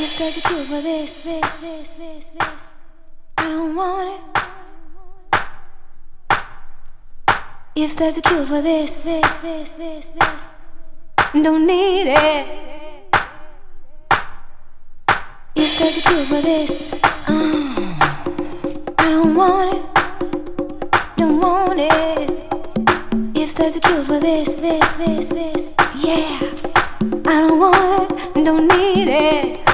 If there's a cure for this, this, this, this, this, I don't want it. If there's a cure for this, this, this, this, this, don't need it. If there's a cure for this, um, I don't want it, don't want it. If there's a cure for this, this, this, this, yeah, I don't want it, don't need it.